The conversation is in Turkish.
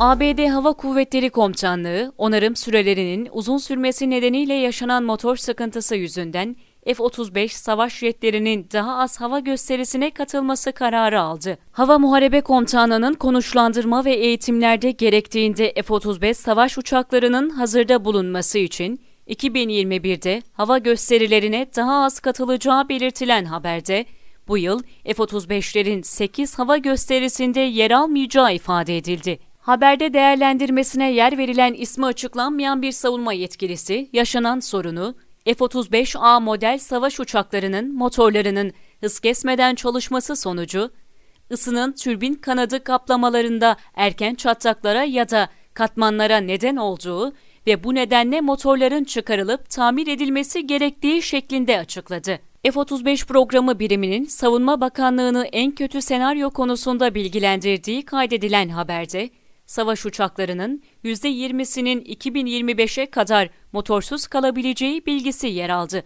ABD Hava Kuvvetleri Komutanlığı, onarım sürelerinin uzun sürmesi nedeniyle yaşanan motor sıkıntısı yüzünden F-35 savaş jetlerinin daha az hava gösterisine katılması kararı aldı. Hava Muharebe Komutanlığı'nın konuşlandırma ve eğitimlerde gerektiğinde F-35 savaş uçaklarının hazırda bulunması için 2021'de hava gösterilerine daha az katılacağı belirtilen haberde, bu yıl F-35'lerin 8 hava gösterisinde yer almayacağı ifade edildi. Haberde değerlendirmesine yer verilen ismi açıklanmayan bir savunma yetkilisi, yaşanan sorunu, F-35A model savaş uçaklarının motorlarının hız kesmeden çalışması sonucu, ısının türbin kanadı kaplamalarında erken çatlaklara ya da katmanlara neden olduğu ve bu nedenle motorların çıkarılıp tamir edilmesi gerektiği şeklinde açıkladı. F-35 programı biriminin Savunma Bakanlığı'nı en kötü senaryo konusunda bilgilendirdiği kaydedilen haberde, savaş uçaklarının %20'sinin 2025'e kadar motorsuz kalabileceği bilgisi yer aldı.